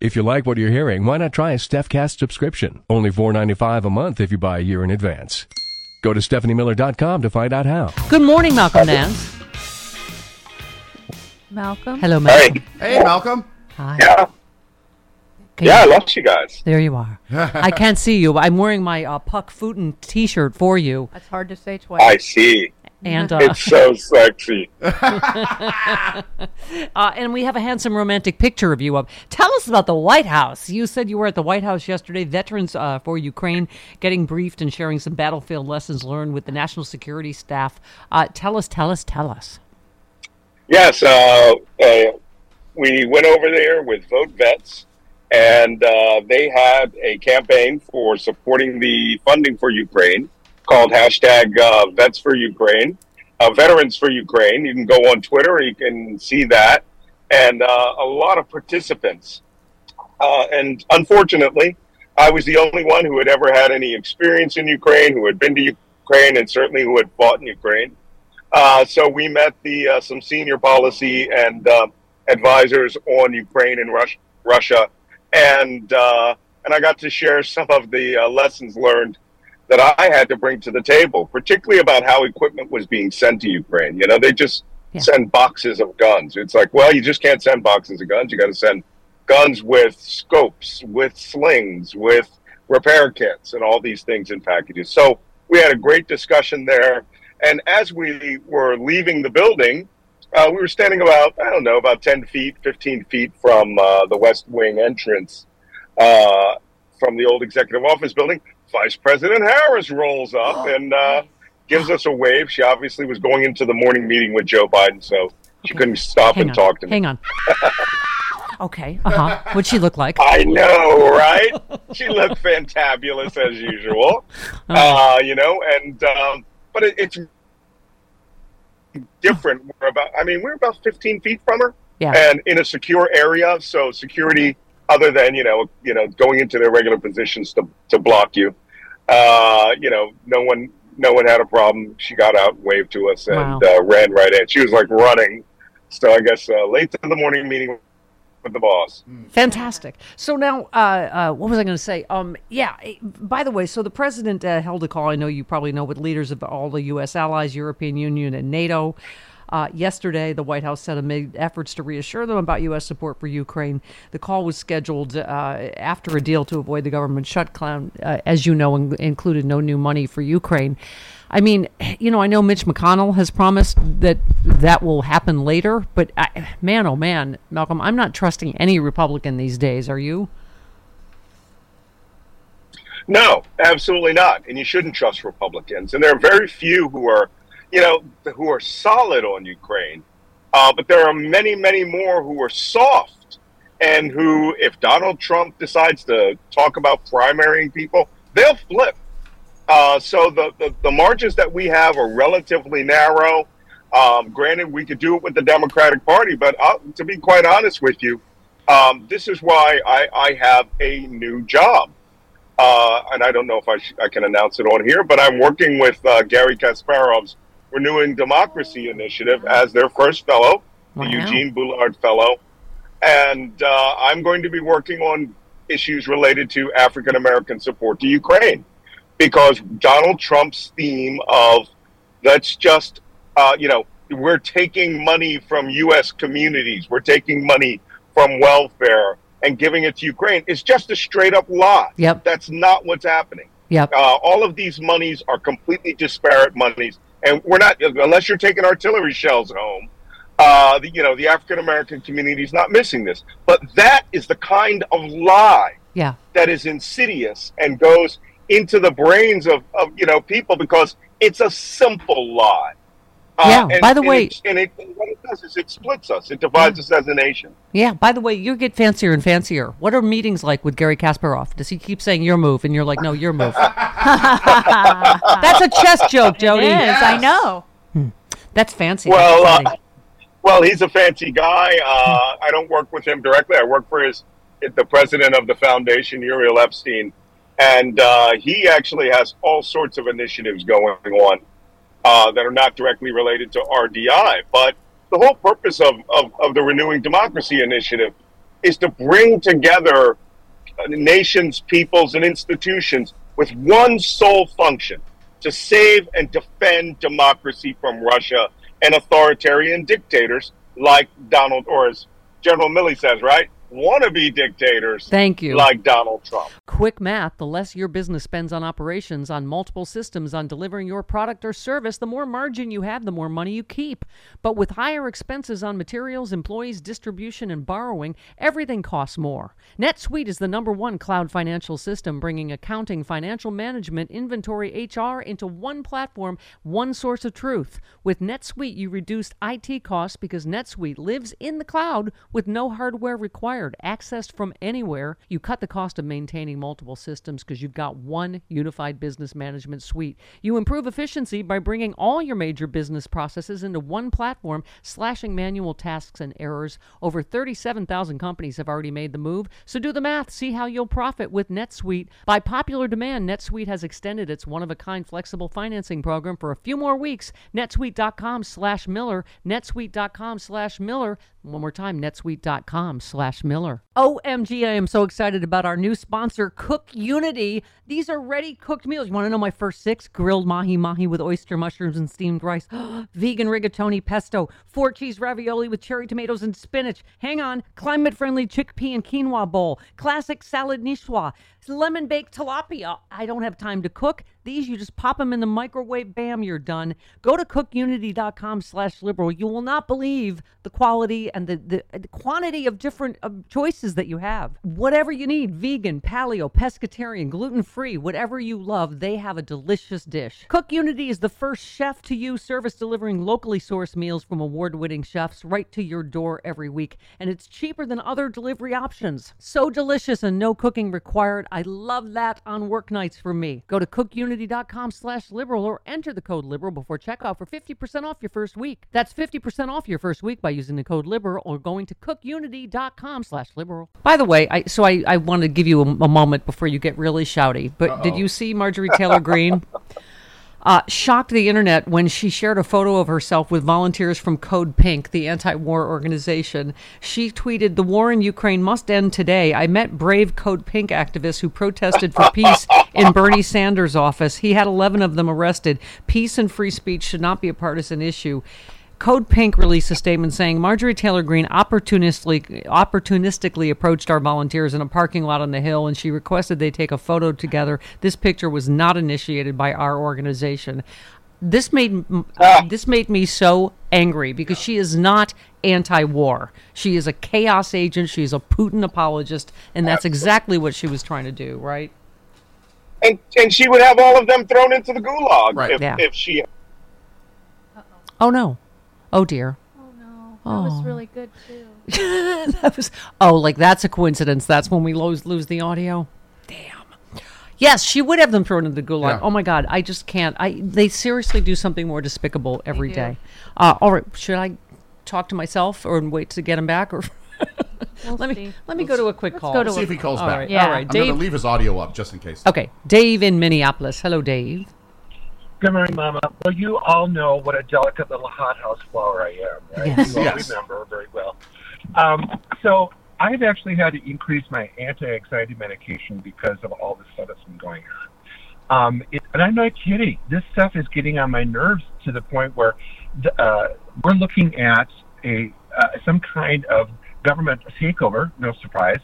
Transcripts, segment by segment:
If you like what you're hearing, why not try a StephCast subscription? Only $4.95 a month if you buy a year in advance. Go to StephanieMiller.com to find out how. Good morning, Malcolm Nance. Malcolm. Hello, Malcolm. Hey, hey Malcolm. Hi. Yeah. Can Yeah, I you- lost you guys. There you are. I can't see you. I'm wearing my uh, Puck Futin T-shirt for you, That's hard to say twice. I see. And uh, It's so sexy. uh, and we have a handsome romantic picture of you up. Tell us about the White House. You said you were at the White House yesterday. Veterans uh, for Ukraine getting briefed and sharing some battlefield lessons learned with the national security staff. Uh, tell us, tell us, tell us. Yes, uh, uh, we went over there with Vote Vets, and uh, they had a campaign for supporting the funding for Ukraine called hashtag uh, Vets for Ukraine, uh, Veterans for Ukraine. You can go on Twitter, you can see that, and uh, a lot of participants. Uh, and unfortunately, I was the only one who had ever had any experience in Ukraine, who had been to Ukraine, and certainly who had fought in Ukraine. Uh, so we met the uh, some senior policy and advisors on Ukraine and Rus- Russia, and and I got to share some of the lessons learned that I had to bring to the table, particularly about how equipment was being sent to Ukraine. You know, they just Yeah. send boxes of guns. It's like, well, you just can't send boxes of guns. You got to send guns with scopes, with slings, with repair kits, and all these things in packages. So we had a great discussion there. And as we were leaving the building, uh, we were standing about, I don't know, about 10 feet, 15 feet from uh, the West Wing entrance uh, from the old executive office building. Vice President Harris rolls up and uh, gives us a wave. She obviously was going into the morning meeting with Joe Biden, so she Okay. couldn't stop Hang and on. talk to me. Hang on. okay. Uh huh. What'd she look like? I know, right? she looked fantabulous as usual, uh, you know. And um, but it, it's different. We're about, I mean, we're about 15 feet from her, Yeah. and in a secure area. So security, other than you know, you know, going into their regular positions to to block you, uh, you know, no one. No one had a problem. She got out, waved to us, and Wow. uh, ran right in. She was like running. So I guess uh, late to the morning meeting with the boss. Fantastic. So now, uh, uh, what was I going to say? Um, yeah. eh, By the way, so the president uh, held a call. I know you probably know with leaders of all the U.S. allies, European Union, and NATO. Uh, yesterday, the White House said made efforts to reassure them about U.S. support for Ukraine. The call was scheduled uh, after a deal to avoid the government shutdown, uh, as you know, in- included no new money for Ukraine. I mean, you know, I know Mitch McConnell has promised that that will happen later, but I, man, oh man, Malcolm, I'm not trusting any Republican these days. Are you? No, absolutely not. And you shouldn't trust Republicans. And there are very few who are, you know, who are solid on Ukraine. Uh, but there are many, many more who are soft and who, if Donald Trump decides to talk about primarying people, they'll flip. Uh, so the, the, the margins that we have are relatively narrow. Um, granted, we could do it with the Democratic Party, but uh, to be quite honest with you, um, this is why I, I have a new job. Uh, and I don't know if I, sh- I can announce it on here, but I'm working with uh, Gary Kasparov's Renewing Democracy Initiative as their first fellow, Wow. the Eugene Bullard Fellow. And uh, I'm going to be working on issues related to African American support to Ukraine. because Donald Trump's theme of let's just, uh, you know, we're taking money from U.S. communities, we're taking money from welfare and giving it to Ukraine is just a straight up lie. Yep. That's not what's happening. Yep. Uh, all of these monies are completely disparate monies, and we're not unless you're taking artillery shells home. Uh, the, you know, the African American community is not missing this, but that is the kind of lie Yeah. that is insidious and goes into the brains of, of you know people because it's a simple lie. Yeah, and- by the and way- it, and it, what it does is it splits us. It divides us as a nation. Yeah. By the way, you get fancier and fancier. What are meetings like with Gary Kasparov? Does he keep saying your move, and you're like, no, your move? That's a chess joke, Jody. It is, I know. That's fancy. Well, That's uh, well, he's a fancy guy. Uh, I don't work with him directly. I work for his the president of the foundation, Uriel Epshtein, and uh, he actually has all sorts of initiatives going on uh, that are not directly related to RDI. But the whole purpose of, of, of the Renewing Democracy Initiative is to bring together nations, peoples, and institutions with one sole function to save and defend democracy from Russia and authoritarian dictators like Donald, or as General Milley says, right? Wannabe dictators Thank you. like Donald Trump. Quick math the less your business spends on operations, on multiple systems, on delivering your product or service, the more margin you have, the more money you keep. But with higher expenses on materials, employees, distribution, and borrowing, everything costs more. NetSuite is the number one cloud financial system, bringing accounting, financial management, inventory, HR into one platform, one source of truth. With NetSuite, you reduce IT costs because NetSuite lives in the cloud with no hardware required, accessed from anywhere. You cut the cost of maintaining multiple systems because you've got one unified business management suite. You improve efficiency by bringing all your major business processes into one platform, slashing manual tasks and errors. Over 37,000 companies have already made the move, so do the math. See how you'll profit with NetSuite. By popular demand, NetSuite has extended its one-of-a-kind flexible financing program for a few more weeks. netsuite.com slash Miller, netsuite.com slash Miller. One more time, netsuite.com slash Miller. OMG, I am so excited about our new sponsor, Cook Unity. These are ready cooked meals. You want to know my first six? Grilled mahi mahi with oyster mushrooms and steamed rice, vegan rigatoni pesto, four cheese ravioli with cherry tomatoes and spinach. Hang on, climate friendly chickpea and quinoa bowl, classic salad niçoise, lemon baked tilapia. I don't have time to cook. These, you just pop them in the microwave, bam, you're done. Go to cookunity.com slash liberal. You will not believe the quality and the, the, the quantity of different choices that you have. Whatever you need, vegan, paleo, pescatarian, gluten-free, whatever you love, they have a delicious dish. Cook Unity is the first chef-to-you service delivering locally sourced meals from award-winning chefs right to your door every week. And it's cheaper than other delivery options. So delicious and no cooking required. I love that on work nights for me. Go to cookunity.com slash liberal or enter the code liberal before checkout for 50% off your first week. That's 50% off your first week by using the code liberal or going to cookunity.com slash liberal. By the way, I so I, I want to give you a, a moment before you get really shouty. But did you see Marjorie Taylor Greene? uh, shocked the internet when she shared a photo of herself with volunteers from Code Pink, the anti war organization. She tweeted, The war in Ukraine must end today. I met brave Code Pink activists who protested for peace in Bernie Sanders' office. He had 11 of them arrested. Peace and free speech should not be a partisan issue. Code Pink released a statement saying Marjorie Taylor Greene opportunistically opportunistically approached our volunteers in a parking lot on the Hill, and she requested they take a photo together. This picture was not initiated by our organization. This made ah. this made me so angry because she is not anti-war. She is a chaos agent. She is a Putin apologist, and that's exactly what she was trying to do. Right? And and she would have all of them thrown into the gulag Right. if, Yeah. if she Oh no! Oh dear! Oh no, that was really good too. that was oh like that's a coincidence. That's when we lose lose the audio. Damn. Yes she would have them thrown into the gulag. Yeah. oh my god. I just can't. I they seriously do something more despicable every day. Uh, all right, should i talk to myself or wait to get him back or We'll let me see. let me go to a quick let's call. go to See if he calls all back. right. Yeah. all right. I'm going to leave his audio up just in case. okay. Dave in minneapolis. Hello dave Good morning, Mama. Well, you all know what a delicate little hothouse flower I am, right? Yes. You all Yes. remember very well. Um, so I've actually had to increase my anti-anxiety medication because of all the stuff that's been going on. Um, it, and I'm not kidding. This stuff is getting on my nerves to the point where the, uh, we're looking at a uh, some kind of government takeover. No surprise.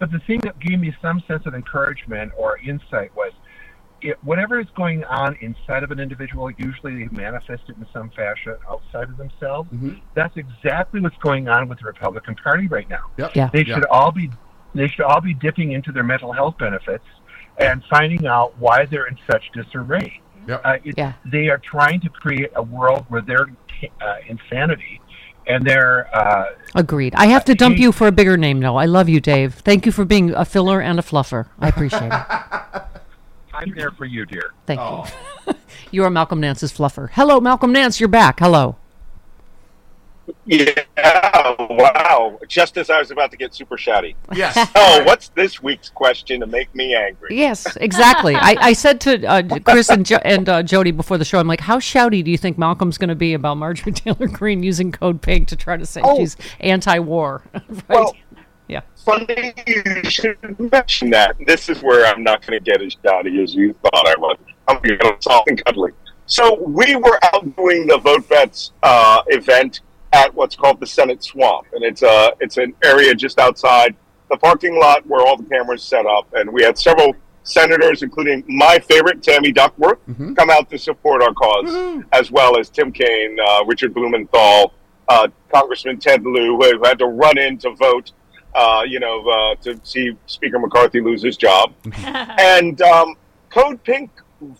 But the thing that gave me some sense of encouragement or insight was it, whatever is going on inside of an individual, usually they manifest it in some fashion outside of themselves. That's exactly what's going on with the Republican Party right now. Yep. Yeah. They Yeah. should all be they should all be dipping into their mental health benefits and finding out why they're in such disarray. Yep. Uh, it, Yeah. They are trying to create a world where their uh, insanity and their uh, Agreed. I have to dump he- you for a bigger name, though. I love you, Dave. Thank you for being a filler and a fluffer. I appreciate it. I'm there for you, dear. Thank you. you are Malcolm Nance's fluffer. Hello, Malcolm Nance. You're back. Hello. Yeah, wow. Just as I was about to get super shouty. Yes. Oh, what's this week's question to make me angry? Yes, exactly. I, I said to uh, Chris and, jo- and uh, Jody before the show, I'm like, how shouty do you think Malcolm's going to be about Marjorie Taylor Greene using code pink to try to say Oh. she's anti-war? right? Well, yeah. funny you should mention that. This is where I'm not going to get as shouty as you thought I was. I'm going to soft and cuddly. So we were out doing the Vote Vets uh, event at what's called the Senate Swamp, and it's a it's an area just outside the parking lot where all the cameras set up, and we had several senators, including my favorite Tammy Duckworth, come out to support our because as well as Tim Kaine, uh, Richard Blumenthal, uh, Congressman Ted Lieu, who had to run in to vote uh, you know, uh, to see Speaker McCarthy lose his job. and um, Code Pink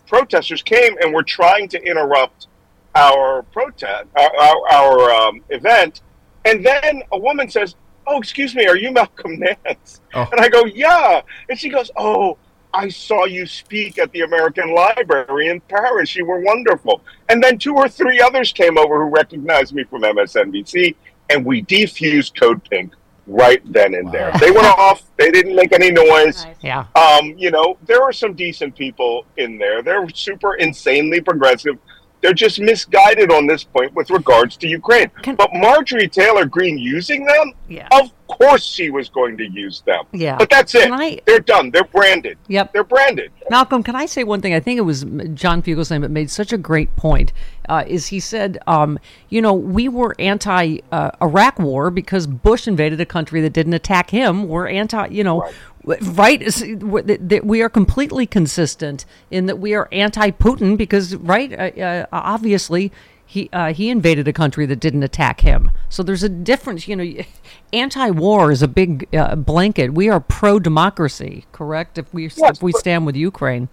protesters came and were trying to interrupt our protest, our, our, our um, event. And then a woman says, "Oh, excuse me, are you Malcolm Nance?" Oh. And I go, "Yeah." And she goes, "Oh." I saw you speak at the American Library in Paris. You were wonderful. And then two or three others came over who recognized me from MSNBC, and we defused Code Pink right then and there. They went off. They didn't make any noise. Nice. Yeah. Um, you know, there are some decent people in there. They're super insanely progressive. They're just misguided on this point with regards to Ukraine. Can- but Marjorie Taylor Greene using them, Yeah. of course she was going to use them. Yeah. But that's it. I- They're done. They're branded. Yep. They're branded. Malcolm, can I say one thing? I think it was John Fugelsang that made such a great point. Uh, is he said, um, you know, we were anti uh, Iraq war because Bush invaded a country that didn't attack him. We're anti, you know, right? is- w- th- th- We are completely consistent in that we are anti-Putin because, right? Uh, uh, obviously. He uh, he invaded a country that didn't attack him. So there's a difference. You know, anti-war is a big uh, blanket. We are pro-democracy, correct? If we Yes, if we but- stand with Ukraine.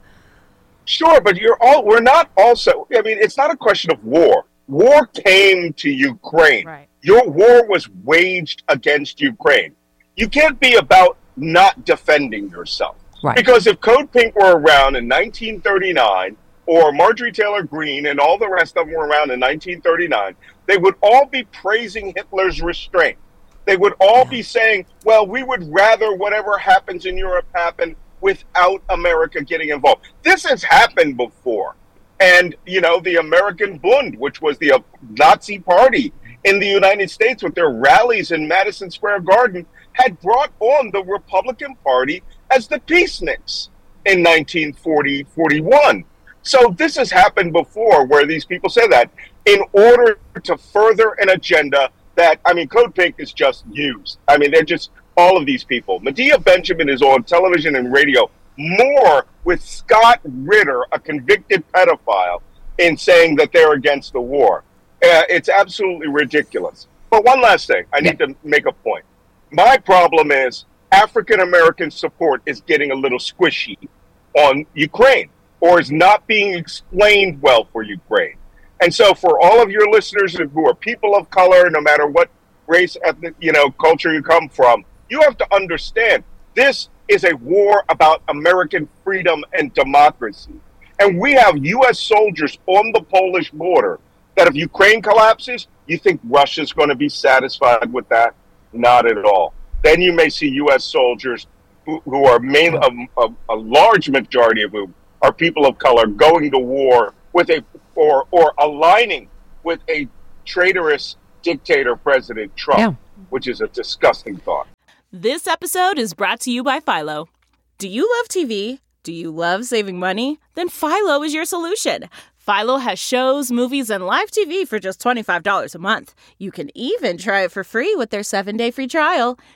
Sure, but you're all we're not also I mean, it's not a question of war. War came to Ukraine. Right. Your war was waged against Ukraine. You can't be about not defending yourself. Right. Because if Code Pink were around in 1939, or Marjorie Taylor Greene and all the rest of them were around in 1939, they would all be praising Hitler's restraint. They would all be saying, well, we would rather whatever happens in Europe happen without America getting involved. This has happened before. And, you know, the American Bund, which was the uh, Nazi party in the United States with their rallies in Madison Square Garden, had brought on the Republican Party as the peaceniks in 1940 41. So this has happened before where these people say that in order to further an agenda that, I mean, Code Pink is just used. I mean, they're just all of these people. Medea Benjamin is on television and radio more with Scott Ritter, a convicted pedophile, in saying that they're against the war. Uh, it's absolutely ridiculous. But one last thing, I need to make a point. My problem is African American support is getting a little squishy on Ukraine or is not being explained well for Ukraine. And so, for all of your listeners who are people of color, no matter what race, ethnic, you know, culture you come from, you have to understand this is a war about American freedom and democracy. And we have U.S. soldiers on the Polish border that if Ukraine collapses, you think Russia's going to be satisfied with that? Not at all. Then you may see U.S. soldiers who, who are main, a, a, a large majority of whom are people of color going to war with a or or aligning with a traitorous dictator President Trump, Yeah. which is a disgusting thought. This episode is brought to you by Philo. Do you love TV? Do you love saving money? Then Philo is your solution. Philo has shows, movies, and live TV for just $25 a month. You can even try it for free with their seven day free trial.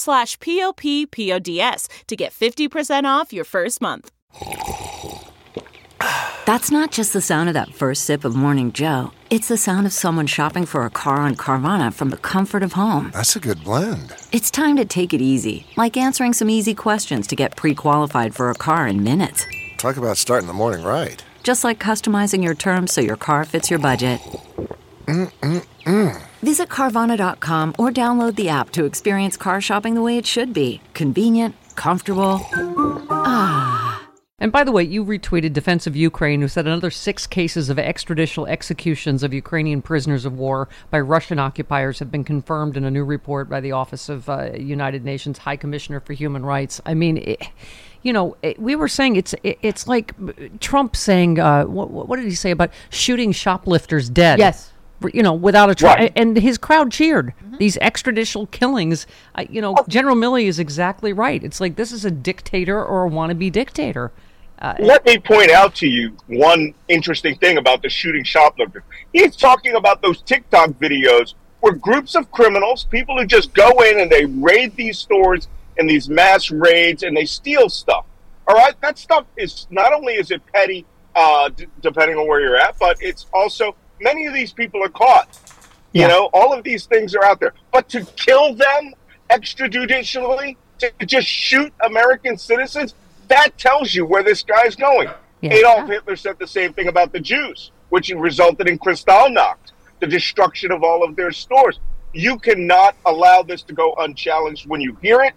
slash p-o-p-p-o-d-s to get 50% off your first month. That's not just the sound of that first sip of Morning Joe. It's the sound of someone shopping for a car on Carvana from the comfort of home. That's a good blend. It's time to take it easy, like answering some easy questions to get pre-qualified for a car in minutes. Talk about starting the morning right. Just like customizing your terms so your car fits your budget. Mm-mm-mm. Visit Carvana.com or download the app to experience car shopping the way it should be convenient, comfortable. Ah. And by the way, you retweeted Defense of Ukraine, who said another six cases of extrajudicial executions of Ukrainian prisoners of war by Russian occupiers have been confirmed in a new report by the Office of uh, United Nations High Commissioner for Human Rights. I mean, it, you know, it, we were saying it's it, it's like Trump saying, uh, what, what did he say about shooting shoplifters dead? Yes. You know, without a trial, Right. and his crowd cheered these extrajudicial killings. Uh, you know, General Milley is exactly right. It's like this is a dictator or a wannabe dictator. Let me point out to you one interesting thing about the shooting shoplifter. He's talking about those TikTok videos where groups of criminals, people who just go in and they raid these stores and these mass raids and they steal stuff. All right, that stuff is not only is it petty, uh, d- depending on where you're at, but it's also many of these people are caught. You Yeah. know, all of these things are out there. But to kill them extrajudicially, to just shoot American citizens, that tells you where this guy's going. Yeah. Adolf Hitler said the same thing about the Jews, which resulted in Kristallnacht, the destruction of all of their stores. You cannot allow this to go unchallenged when you hear it.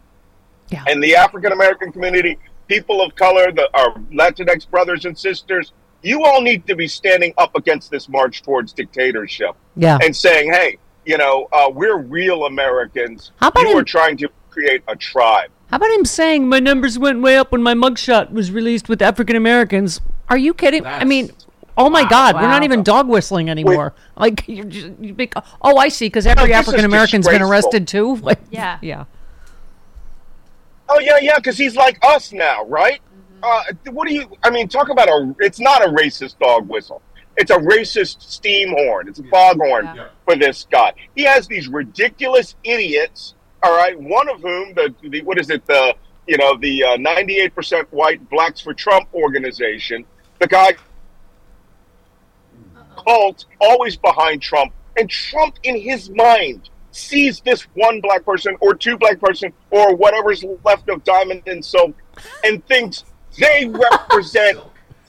Yeah. And the African American community, people of color, the, our Latinx brothers and sisters, you all need to be standing up against this march towards dictatorship Yeah. and saying, hey, you know, uh, we're real Americans. How about you him- are trying to create a tribe. How about him saying my numbers went way up when my mugshot was released with African Americans? Are you kidding? I mean, oh my God, we're not even dog whistling anymore. Like you're just you make, oh, I see, because every this is African American's been arrested too. Like, Yeah. yeah. Oh yeah, yeah, because he's like us now, right? Uh, what do you? I mean, talk about a. It's not a racist dog whistle. It's a racist steam horn. It's a foghorn Yeah. for this guy. He has these ridiculous idiots. All right, one of whom the, the what is it? The you know the ninety eight percent white blacks for Trump organization. The guy cult always behind Trump, and Trump in his mind sees this one black person or two black person or whatever's left of Diamond and Silk and thinks they represent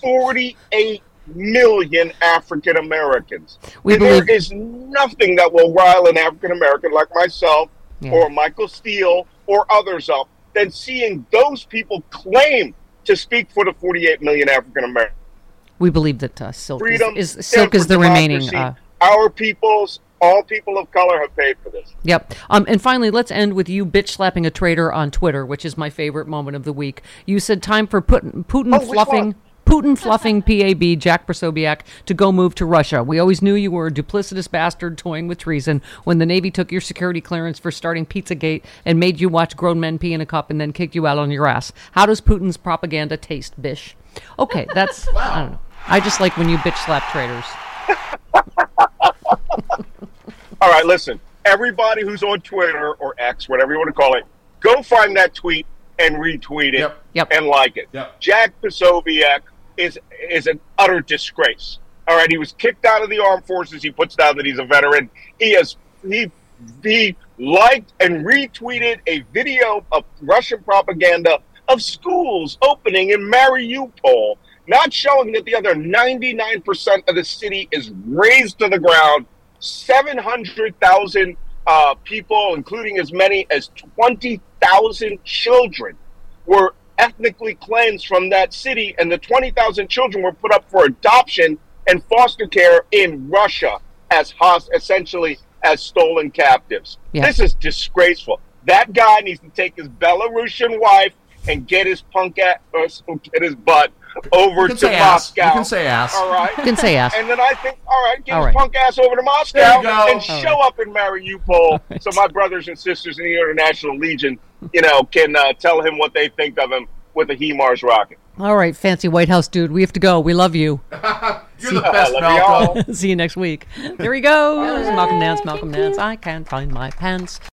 48 million African Americans. And there believe- is nothing that will rile an African American like myself Yeah. or Michael Steele or others up than seeing those people claim to speak for the 48 million African Americans We believe that uh, silk is, freedom, is stand silk is the remaining. Uh, Our peoples, all people of color, have paid for this. Yep. Um, and finally, let's end with you bitch slapping a traitor on Twitter, which is my favorite moment of the week. You said time for Putin, Putin Oh, which fluffing. one? Putin fluffing PAB Jack Posobiec to go move to Russia. We always knew you were a duplicitous bastard toying with treason when the Navy took your security clearance for starting Pizzagate and made you watch grown men pee in a cup and then kicked you out on your ass. How does Putin's propaganda taste, bish? Okay, that's I don't know. I just like when you bitch slap traitors. All right, listen. Everybody who's on Twitter or X, whatever you want to call it, go find that tweet and retweet it Yep. Yep. and like it. Yep. Jack Posobiec is is an utter disgrace. All right, he was kicked out of the armed forces. He puts down that he's a veteran. He has he he liked and retweeted a video of Russian propaganda of schools opening in Mariupol, not showing that the other 99% of the city is razed to the ground. 700,000 uh, people, including as many as 20,000 children, were ethnically cleansed from that city, and the 20,000 children were put up for adoption and foster care in Russia as host- essentially as stolen captives. Yeah. This is disgraceful. That guy needs to take his Belarusian wife and get his punk ass, or get his butt over You can to say ass. Moscow. You can say ass. All right. You can say ass. And then I think, all right, get All his punk ass over to Moscow There you up and marry you, Paul. Mariupol so my brothers and sisters in the International Legion, you know, can uh, tell him what they think of him with a HIMARS rocket. All right, fancy White House dude, we have to go. We love you. You're the best, love Malcolm. y'all. See you next week. There he goes. Malcolm Nance, Malcolm Nance. I can't find my pants.